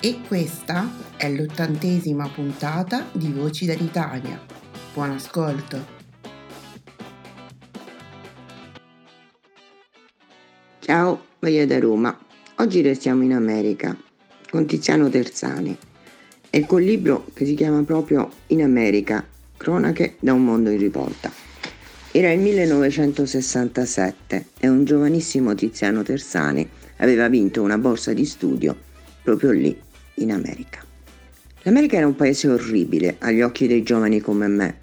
E questa è l'ottantesima puntata di Voci dall'Italia. Buon ascolto! Ciao, Maria da Roma. Oggi restiamo in America con Tiziano Terzani e col libro che si chiama proprio In America, cronache da un mondo in rivolta. Era il 1967 e un giovanissimo Tiziano Terzani aveva vinto una borsa di studio proprio lì in America. L'America era un paese orribile agli occhi dei giovani come me.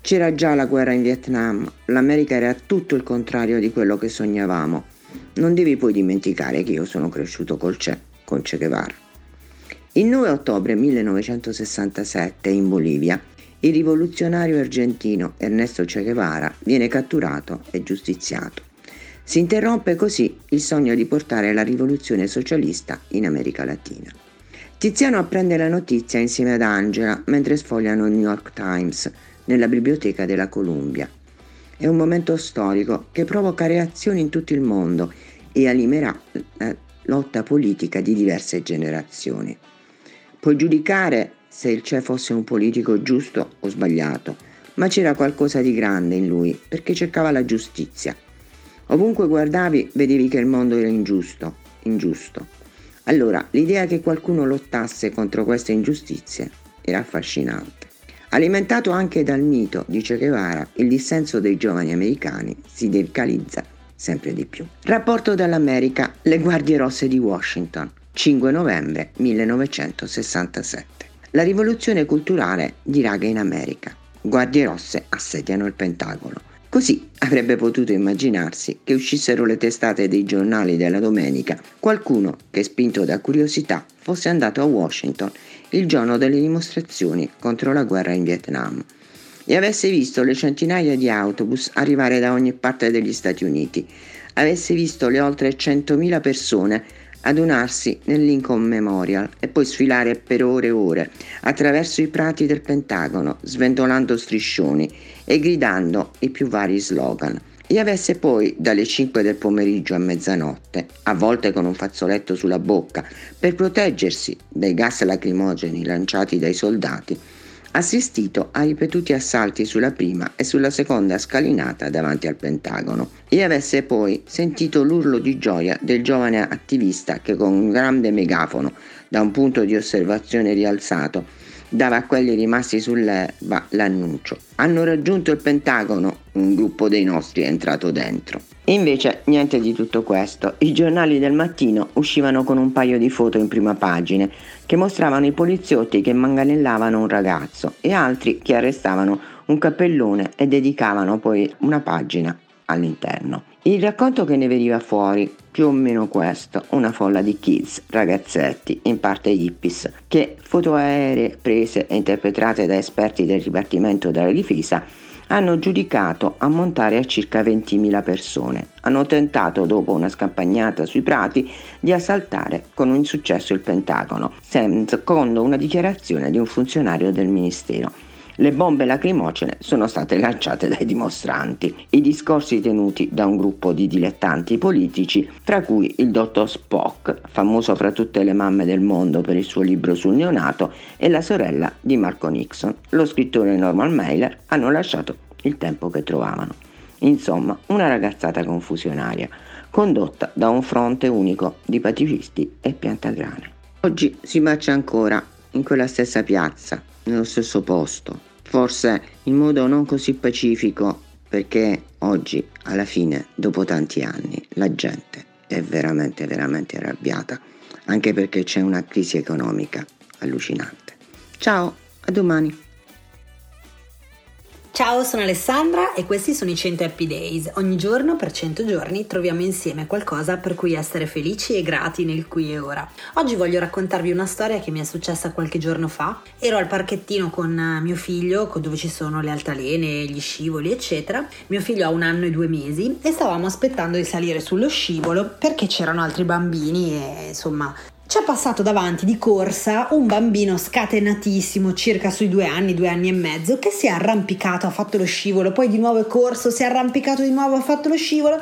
C'era già la guerra in Vietnam, l'America era tutto il contrario di quello che sognavamo. Non devi poi dimenticare che io sono cresciuto col Che, con Che Guevara. Il 9 ottobre 1967 in Bolivia il rivoluzionario argentino Ernesto Che Guevara viene catturato e giustiziato. Si interrompe così il sogno di portare la rivoluzione socialista in America Latina. Tiziano apprende la notizia insieme ad Angela mentre sfogliano il New York Times nella biblioteca della Columbia. È un momento storico che provoca reazioni in tutto il mondo e animerà la lotta politica di diverse generazioni. Puoi giudicare se il Che fosse un politico giusto o sbagliato, ma c'era qualcosa di grande in lui perché cercava la giustizia. Ovunque guardavi vedevi che il mondo era ingiusto, ingiusto. Allora, l'idea che qualcuno lottasse contro queste ingiustizie era affascinante. Alimentato anche dal mito di Che Guevara, il dissenso dei giovani americani si delicalizza sempre di più. Rapporto dall'America, le Guardie Rosse di Washington, 5 novembre 1967. La rivoluzione culturale diraga in America. Guardie Rosse assediano il Pentagono. Così avrebbe potuto immaginarsi che uscissero le testate dei giornali della domenica, qualcuno che spinto da curiosità fosse andato a Washington il giorno delle dimostrazioni contro la guerra in Vietnam e avesse visto le centinaia di autobus arrivare da ogni parte degli Stati Uniti, avesse visto le oltre 100.000 persone adunarsi nel Lincoln Memorial e poi sfilare per ore e ore attraverso i prati del Pentagono, sventolando striscioni e gridando i più vari slogan. E avesse poi dalle 5 del pomeriggio a mezzanotte, a volte con un fazzoletto sulla bocca, per proteggersi dai gas lacrimogeni lanciati dai soldati, assistito a ripetuti assalti sulla prima e sulla seconda scalinata davanti al Pentagono. E avesse poi sentito l'urlo di gioia del giovane attivista che con un grande megafono da un punto di osservazione rialzato dava a quelli rimasti sull'erba l'annuncio. Hanno raggiunto il Pentagono, un gruppo dei nostri è entrato dentro. Invece niente di tutto questo. I giornali del mattino uscivano con un paio di foto in prima pagina che mostravano i poliziotti che manganellavano un ragazzo e altri che arrestavano un cappellone e dedicavano poi una pagina all'interno. Il racconto che ne veniva fuori, più o meno questo, una folla di kids, ragazzetti, in parte hippies, che foto aeree prese e interpretate da esperti del Dipartimento della Difesa hanno giudicato a montare a circa 20.000 persone. Hanno tentato, dopo una scampagnata sui prati, di assaltare con un insuccesso il Pentagono, secondo una dichiarazione di un funzionario del Ministero. Le bombe lacrimogene sono state lanciate dai dimostranti. I discorsi tenuti da un gruppo di dilettanti politici, tra cui il dottor Spock, famoso fra tutte le mamme del mondo per il suo libro sul neonato, e la sorella di Marco Nixon, lo scrittore Norman Mailer, hanno lasciato il tempo che trovavano. Insomma, una ragazzata confusionaria, condotta da un fronte unico di pacifisti e piantagrane. Oggi si marcia ancora in quella stessa piazza, nello stesso posto, forse in modo non così pacifico perché oggi, alla fine, dopo tanti anni, la gente è veramente, veramente arrabbiata, anche perché c'è una crisi economica allucinante. Ciao, a domani! Ciao, sono Alessandra e questi sono i 100 Happy Days. Ogni giorno per 100 giorni troviamo insieme qualcosa per cui essere felici e grati nel qui e ora. Oggi voglio raccontarvi una storia che mi è successa qualche giorno fa. Ero al parchettino con eh, mio figlio, dove ci sono le altalene, gli scivoli, eccetera. Mio figlio ha un anno e due mesi e stavamo aspettando di salire sullo scivolo perché c'erano altri bambini e insomma ci è passato davanti di corsa un bambino scatenatissimo, circa sui due anni, due anni e mezzo, che si è arrampicato, ha fatto lo scivolo, poi di nuovo è corso, si è arrampicato di nuovo, ha fatto lo scivolo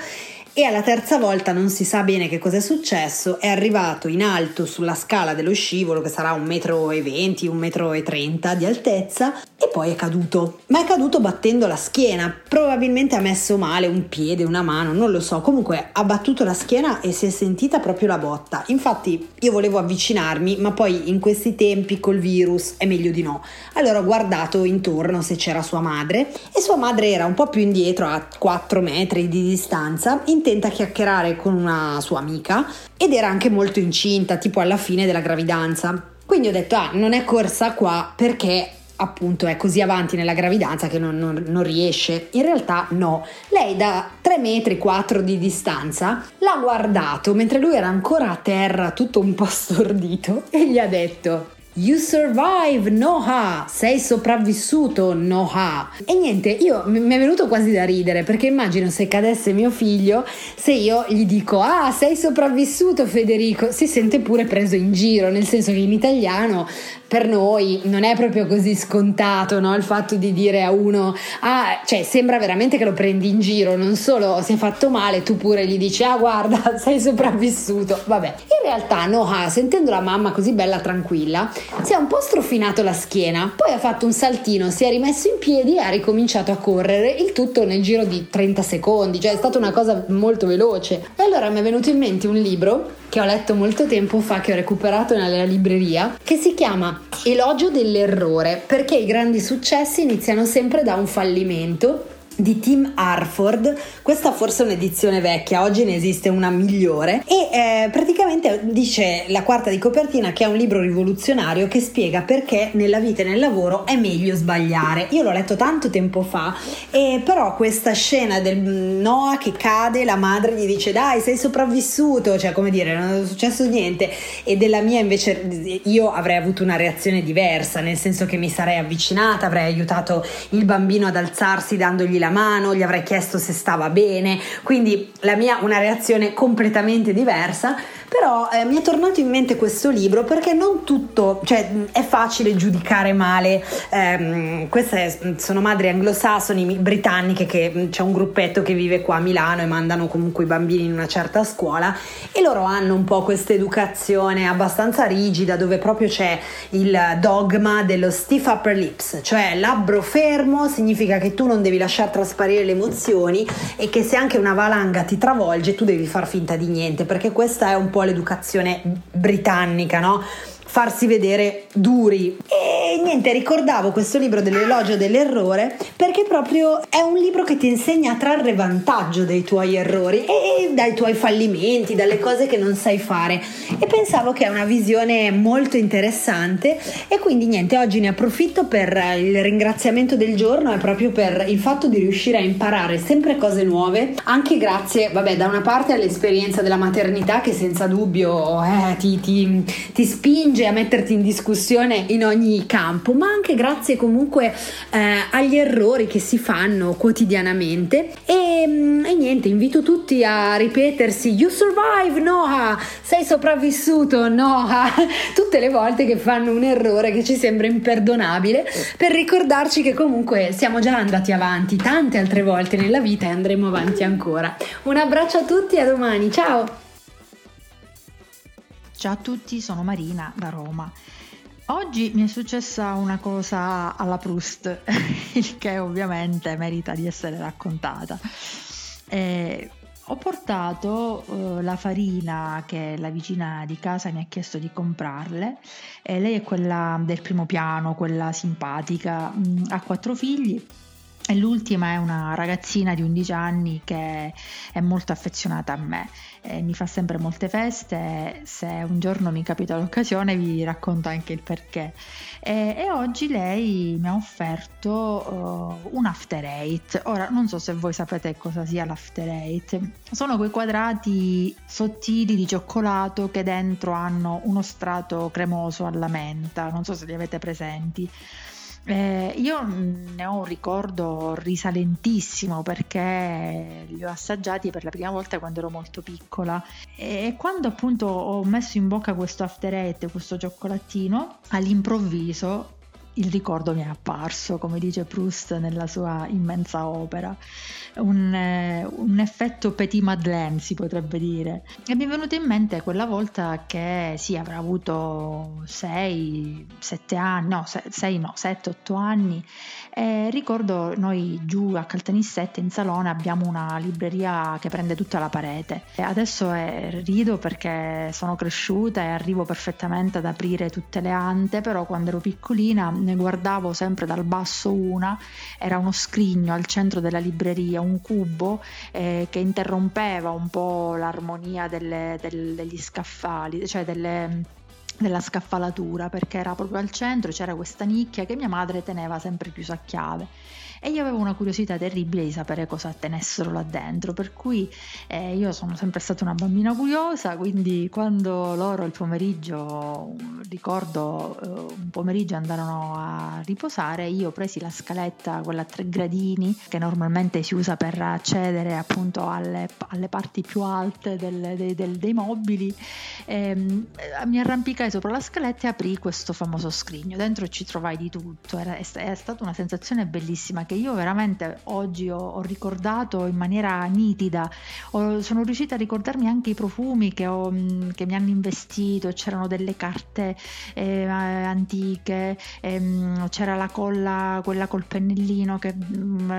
e alla terza volta non si sa bene che cosa è successo, è arrivato in alto sulla scala dello scivolo che sarà un metro e venti, un metro e trenta di altezza e poi è caduto, ma è caduto battendo la schiena, probabilmente ha messo male un piede, una mano, non lo so, comunque ha battuto la schiena e si è sentita proprio la botta, infatti io volevo avvicinarmi ma poi in questi tempi col virus è meglio di no, allora ho guardato intorno se c'era sua madre e sua madre era un po' più indietro a 4 metri di distanza, in intenta chiacchierare con una sua amica ed era anche molto incinta, tipo alla fine della gravidanza. Quindi ho detto, ah, non è corsa qua perché appunto è così avanti nella gravidanza che non, non, non, riesce. In realtà no, lei da 3 metri 4 di distanza l'ha guardato mentre lui era ancora a terra tutto un po' stordito e gli ha detto You survive, Noha! Sei sopravvissuto, Noha! E niente, io mi è venuto quasi da ridere perché immagino se cadesse mio figlio, se io gli dico Ah, sei sopravvissuto, Federico, si sente pure preso in giro, nel senso che in italiano per noi non è proprio così scontato no? il fatto di dire a uno, ah, cioè sembra veramente che lo prendi in giro, non solo si è fatto male, tu pure gli dici, ah guarda, sei sopravvissuto. Vabbè, in realtà Noah, sentendo la mamma così bella tranquilla, si è un po' strofinato la schiena, poi ha fatto un saltino, si è rimesso in piedi e ha ricominciato a correre, il tutto nel giro di 30 secondi, cioè è stata una cosa molto veloce. E allora mi è venuto in mente un libro che ho letto molto tempo fa, che ho recuperato nella libreria, che si chiama Elogio dell'errore, perché i grandi successi iniziano sempre da un fallimento di Tim Harford, questa forse è un'edizione vecchia, oggi ne esiste una migliore. E eh, praticamente dice la quarta di copertina che è un libro rivoluzionario che spiega perché nella vita e nel lavoro è meglio sbagliare. Io l'ho letto tanto tempo fa e però questa scena del Noah che cade, la madre gli dice dai sei sopravvissuto, cioè come dire non è successo niente e della mia invece io avrei avuto una reazione diversa, nel senso che mi sarei avvicinata, avrei aiutato il bambino ad alzarsi dandogli la la mano, gli avrei chiesto se stava bene, quindi la mia una reazione completamente diversa però eh, mi è tornato in mente questo libro perché non tutto, cioè è facile giudicare male, ehm, queste sono madri anglosassoni, britanniche, che mm, c'è un gruppetto che vive qua a Milano e mandano comunque i bambini in una certa scuola e loro hanno un po' questa educazione abbastanza rigida dove proprio c'è il dogma dello stiff upper lips, cioè labbro fermo significa che tu non devi lasciare trasparire le emozioni e che se anche una valanga ti travolge tu devi far finta di niente perché questa è un po' l'educazione britannica, no? farsi vedere duri. E niente, ricordavo questo libro dell'elogio dell'errore perché proprio è un libro che ti insegna a trarre vantaggio dai tuoi errori e dai tuoi fallimenti, dalle cose che non sai fare. E pensavo che è una visione molto interessante e quindi niente, oggi ne approfitto per il ringraziamento del giorno e proprio per il fatto di riuscire a imparare sempre cose nuove, anche grazie, vabbè, da una parte all'esperienza della maternità che senza dubbio eh, ti, ti, ti spinge a metterti in discussione in ogni campo campo, ma anche grazie comunque eh, agli errori che si fanno quotidianamente. E, mm, e, niente, invito tutti a ripetersi: You survive, Noah! Sei sopravvissuto, Noah! Tutte le volte che fanno un errore che ci sembra imperdonabile, per ricordarci che comunque siamo già andati avanti tante altre volte nella vita e andremo avanti ancora. Un abbraccio a tutti e a domani, ciao! Ciao a tutti, sono Marina da Roma. Oggi mi è successa una cosa alla Proust, il che ovviamente merita di essere raccontata. Eh, ho portato uh, la farina che la vicina di casa mi ha chiesto di comprarle. Eh, lei è quella del primo piano, quella simpatica, mh, mm, ha quattro figli e l'ultima è una ragazzina di 11 anni che è molto affezionata a me, eh, mi fa sempre molte feste, se un giorno mi capita l'occasione vi racconto anche il perché. E, e oggi lei mi ha offerto uh, un after eight. Ora non so se voi sapete cosa sia l'after eight, sono quei quadrati sottili di cioccolato che dentro hanno uno strato cremoso alla menta, non so se li avete presenti. Eh, io ne ho un ricordo risalentissimo perché li ho assaggiati per la prima volta quando ero molto piccola. E quando appunto ho messo in bocca questo after eight, questo cioccolatino, all'improvviso il ricordo mi è apparso, come dice Proust nella sua immensa opera, un, eh, un, effetto Petit Madeleine si potrebbe dire. E mi è venuto in mente quella volta che sì, avrà avuto 6, 7 anni, no, 6 no, 7, 8 anni. E ricordo noi giù a Caltanissette in salone abbiamo una libreria che prende tutta la parete. E adesso è, rido perché sono cresciuta e arrivo perfettamente ad aprire tutte le ante, però quando ero piccolina ne guardavo sempre dal basso una, era uno scrigno al centro della libreria, un cubo eh, che interrompeva un po' l'armonia delle, del, degli scaffali, cioè delle della scaffalatura perché era proprio al centro c'era questa nicchia che mia madre teneva sempre chiusa a chiave. E io avevo una curiosità terribile di sapere cosa tenessero là dentro, per cui eh, io sono sempre stata una bambina curiosa, quindi quando loro il pomeriggio, ricordo eh, un pomeriggio andarono a riposare, io presi la scaletta, quella a tre gradini, che normalmente si usa per accedere appunto alle, alle parti più alte del, del, del, dei mobili, ehm, mi arrampicai sopra la scaletta e aprì questo famoso scrigno, dentro ci trovai di tutto, Era, è, è stata una sensazione bellissima che che io veramente oggi ho, ho ricordato in maniera nitida, ho, sono riuscita a ricordarmi anche i profumi che, ho, mm, che mi hanno investito, c'erano delle carte eh, antiche, ehm, c'era la colla, quella col pennellino che mh, mm,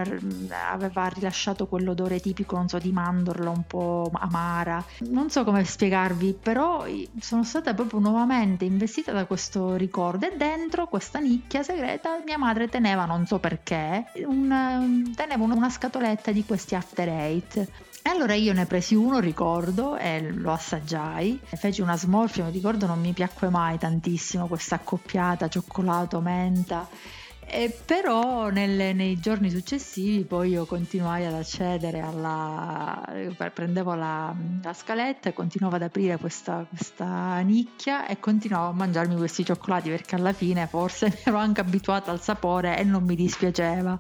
aveva rilasciato quell'odore tipico, non so, di mandorla un po' amara. Non so come spiegarvi, però sono stata proprio nuovamente investita da questo ricordo e dentro questa nicchia segreta mia madre teneva, non so perché, un, tenevo una scatoletta di questi after eight. E allora io ne presi uno, ricordo, e lo assaggiai. Feci una smorfia, mi ricordo non mi piacque mai tantissimo questa accoppiata cioccolato-menta e però nelle, nei giorni successivi poi io continuai ad accedere alla prendevo la, la scaletta e continuavo ad aprire questa, questa, nicchia e continuavo a mangiarmi questi cioccolati perché alla fine forse mi ero anche abituata al sapore e non mi dispiaceva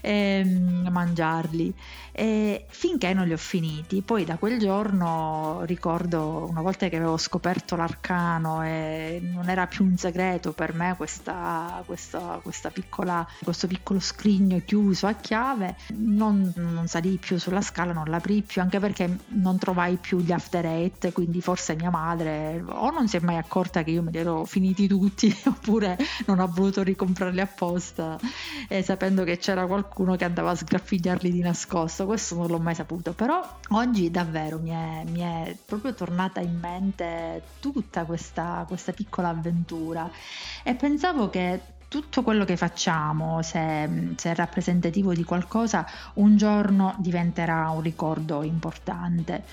ehm, mangiarli. E finché non li ho finiti poi da quel giorno ricordo una volta che avevo scoperto l'arcano e non era più un segreto per me questa, questa, questa piccola, questo piccolo scrigno chiuso a chiave, non, non salì più sulla scala, non l'aprii più, anche perché non trovai più gli after eight, quindi forse mia madre o non si è mai accorta che io me li ero finiti tutti, oppure non ha voluto ricomprarli apposta, eh, sapendo che c'era qualcuno che andava a sgraffigliarli di nascosto. Questo non l'ho mai saputo, però oggi davvero mi è, mi è proprio tornata in mente tutta questa, questa piccola avventura e pensavo che tutto quello che facciamo, se, se, è rappresentativo di qualcosa, un giorno diventerà un ricordo importante.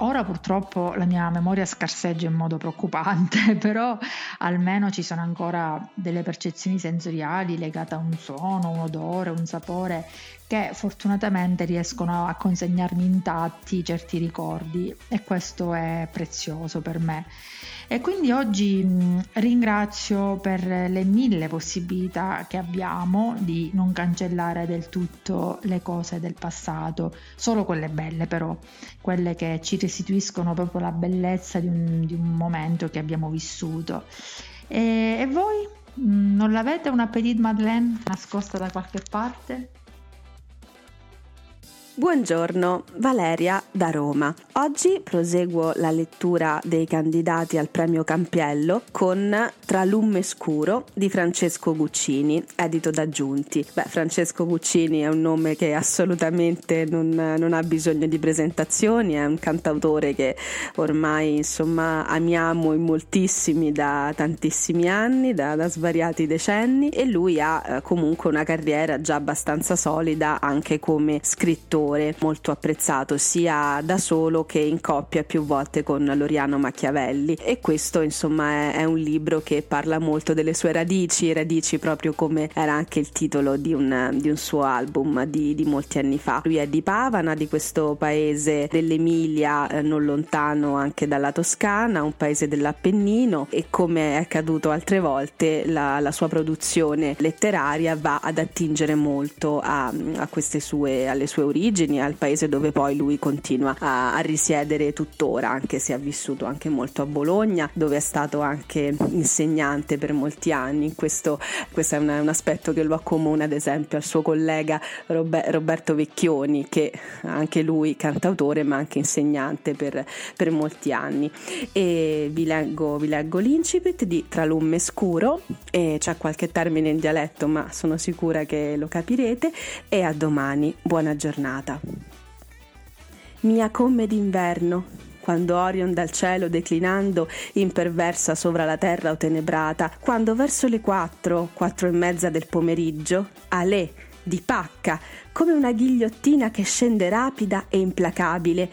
Ora purtroppo la mia memoria scarseggia in modo preoccupante, però almeno ci sono ancora delle percezioni sensoriali legate a un suono, un odore, un sapore che fortunatamente riescono a consegnarmi intatti certi ricordi e questo è prezioso per me. E quindi oggi mh, ringrazio per le mille possibilità che abbiamo di non cancellare del tutto le cose del passato, solo quelle belle però, quelle che ci restituiscono proprio la bellezza di un, di un momento che abbiamo vissuto. E, e voi? Non l'avete una petite Madeleine nascosta da qualche parte? Buongiorno, Valeria da Roma. Oggi proseguo la lettura dei candidati al premio Campiello con Tra lume scuro di Francesco Guccini, edito da Giunti. Beh, Francesco Guccini è un nome che assolutamente non, non ha bisogno di presentazioni, è un cantautore che ormai insomma amiamo in moltissimi da tantissimi anni, da, da svariati decenni e lui ha eh, comunque una carriera già abbastanza solida anche come scrittore autore molto apprezzato sia da solo che in coppia più volte con Loriano Machiavelli e questo insomma è, è un libro che parla molto delle sue radici, radici proprio come era anche il titolo di un, di un suo album di, di, molti anni fa. Lui è di Pavana, di questo paese dell'Emilia eh, non lontano anche dalla Toscana, un paese dell'Appennino e come è accaduto altre volte la, la sua produzione letteraria va ad attingere molto a, a queste sue, alle sue origini origini, al paese dove poi lui continua a, a risiedere tuttora, anche se ha vissuto anche molto a Bologna, dove è stato anche insegnante per molti anni. Questo, questo è un, un, aspetto che lo accomuna ad esempio al suo collega Roberto Vecchioni, che anche lui cantautore ma anche insegnante per, per molti anni. E vi leggo, vi leggo l'incipit di Tra lume scuro, e c'è qualche termine in dialetto ma sono sicura che lo capirete e a domani, buona giornata giornata. Mia come d'inverno, quando Orion dal cielo declinando imperversa sovra la terra otenebrata, quando verso le quattro, quattro e mezza del pomeriggio, alè, di pacca, come una ghigliottina che scende rapida e implacabile,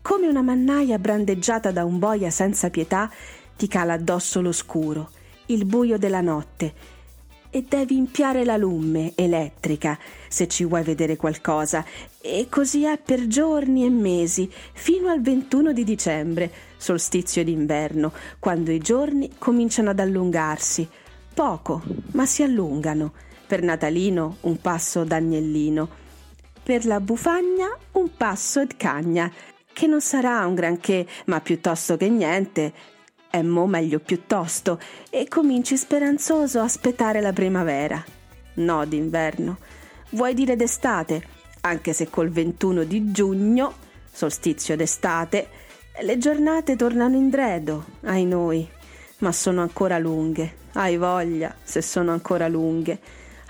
come una mannaia brandeggiata da un boia senza pietà, ti cala addosso l'oscuro, il buio della notte, e devi impiare la lume elettrica se ci vuoi vedere qualcosa e così è per giorni e mesi fino al 21 di dicembre, solstizio d'inverno, quando i giorni cominciano ad allungarsi. Poco, ma si allungano. Per Natalino un passo d'agnellino. Per la bufagna un passo cagna, che non sarà un granché, ma piuttosto che niente, è mo meglio piuttosto e cominci speranzoso a aspettare la primavera. No d'inverno. Vuoi dire d'estate, anche se col 21 di giugno, solstizio d'estate, le giornate tornano in dredo, ai noi, ma sono ancora lunghe. Hai voglia, se sono ancora lunghe.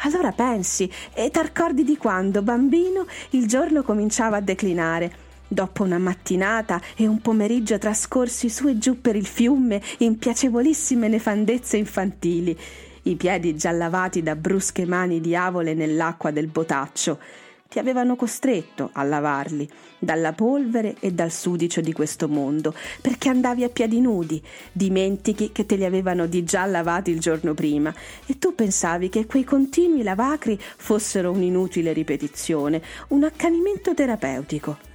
Allora pensi e t'accordi di quando, bambino, il giorno cominciava a declinare Dopo una mattinata e un pomeriggio trascorsi su e giù per il fiume in piacevolissime nefandezze infantili, i piedi già lavati da brusche mani diavole nell'acqua del botaccio, ti avevano costretto a lavarli dalla polvere e dal sudicio di questo mondo, perché andavi a piedi nudi, dimentichi che te li avevano di già lavati il giorno prima, e tu pensavi che quei continui lavacri fossero un'inutile ripetizione, un accanimento terapeutico.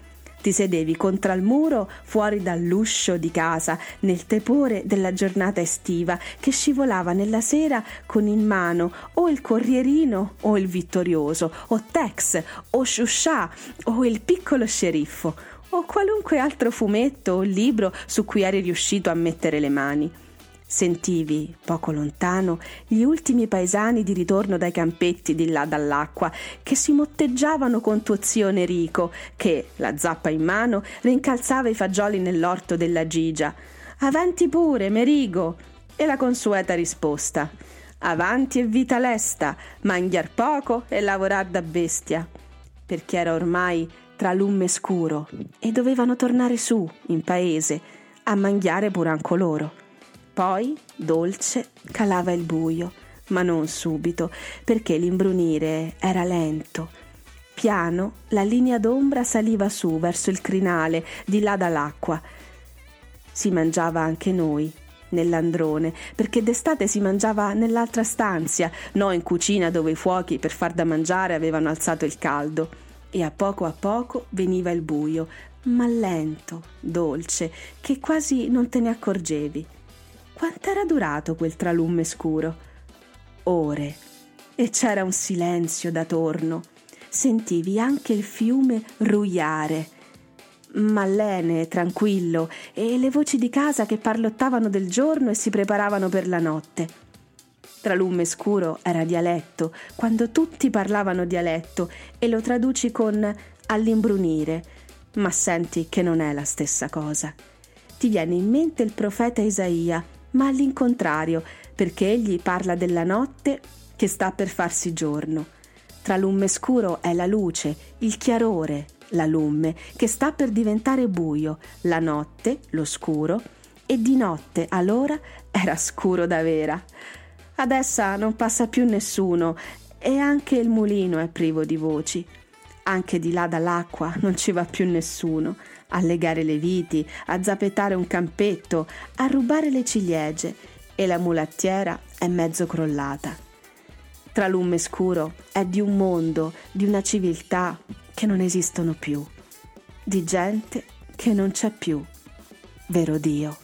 Ti sedevi contro il muro fuori dall'uscio di casa nel tepore della giornata estiva che scivolava nella sera con in mano o il Corrierino o il Vittorioso o Tex o Shusha o il piccolo sceriffo o qualunque altro fumetto o libro su cui eri riuscito a mettere le mani. Sentivi, poco lontano, gli ultimi paesani di ritorno dai campetti di là dall'acqua, che si motteggiavano con tuo zio Nerico, che, la zappa in mano, rincalzava i fagioli nell'orto della Gigia. Avanti pure, Merigo! E la consueta risposta. Avanti e vita lesta, mangiar poco e lavorar da bestia. Perché era ormai tra lume scuro e dovevano tornare su, in paese, a mangiare pure anche loro. Poi, dolce, calava il buio, ma non subito, perché l'imbrunire era lento. Piano la linea d'ombra saliva su verso il crinale, di là dall'acqua. Si mangiava anche noi, nell'androne, perché d'estate si mangiava nell'altra stanzia, no in cucina dove i fuochi per far da mangiare avevano alzato il caldo. E a poco a poco veniva il buio, ma lento, dolce, che quasi non te ne accorgevi. Quant'era durato quel tralume scuro? Ore. E c'era un silenzio da torno. Sentivi anche il fiume ruiare mallene, tranquillo, e le voci di casa che parlottavano del giorno e si preparavano per la notte. Tra lume scuro era dialetto, quando tutti parlavano dialetto e lo traduci con all'imbrunire, ma senti che non è la stessa cosa. Ti viene in mente il profeta Isaia, ma all'incontrario, perché egli parla della notte che sta per farsi giorno. Tra lume scuro è la luce, il chiarore, la lume, che sta per diventare buio, la notte, l'oscuro, e di notte allora era scuro da vera. Adesso non passa più nessuno e anche il mulino è privo di voci. Anche di là dall'acqua non ci va più nessuno a legare le viti, a zappetare un campetto, a rubare le ciliegie e la mulattiera è mezzo crollata. Tra lume scuro è di un mondo, di una civiltà, che non esistono più, di gente che non c'è più, vero Dio.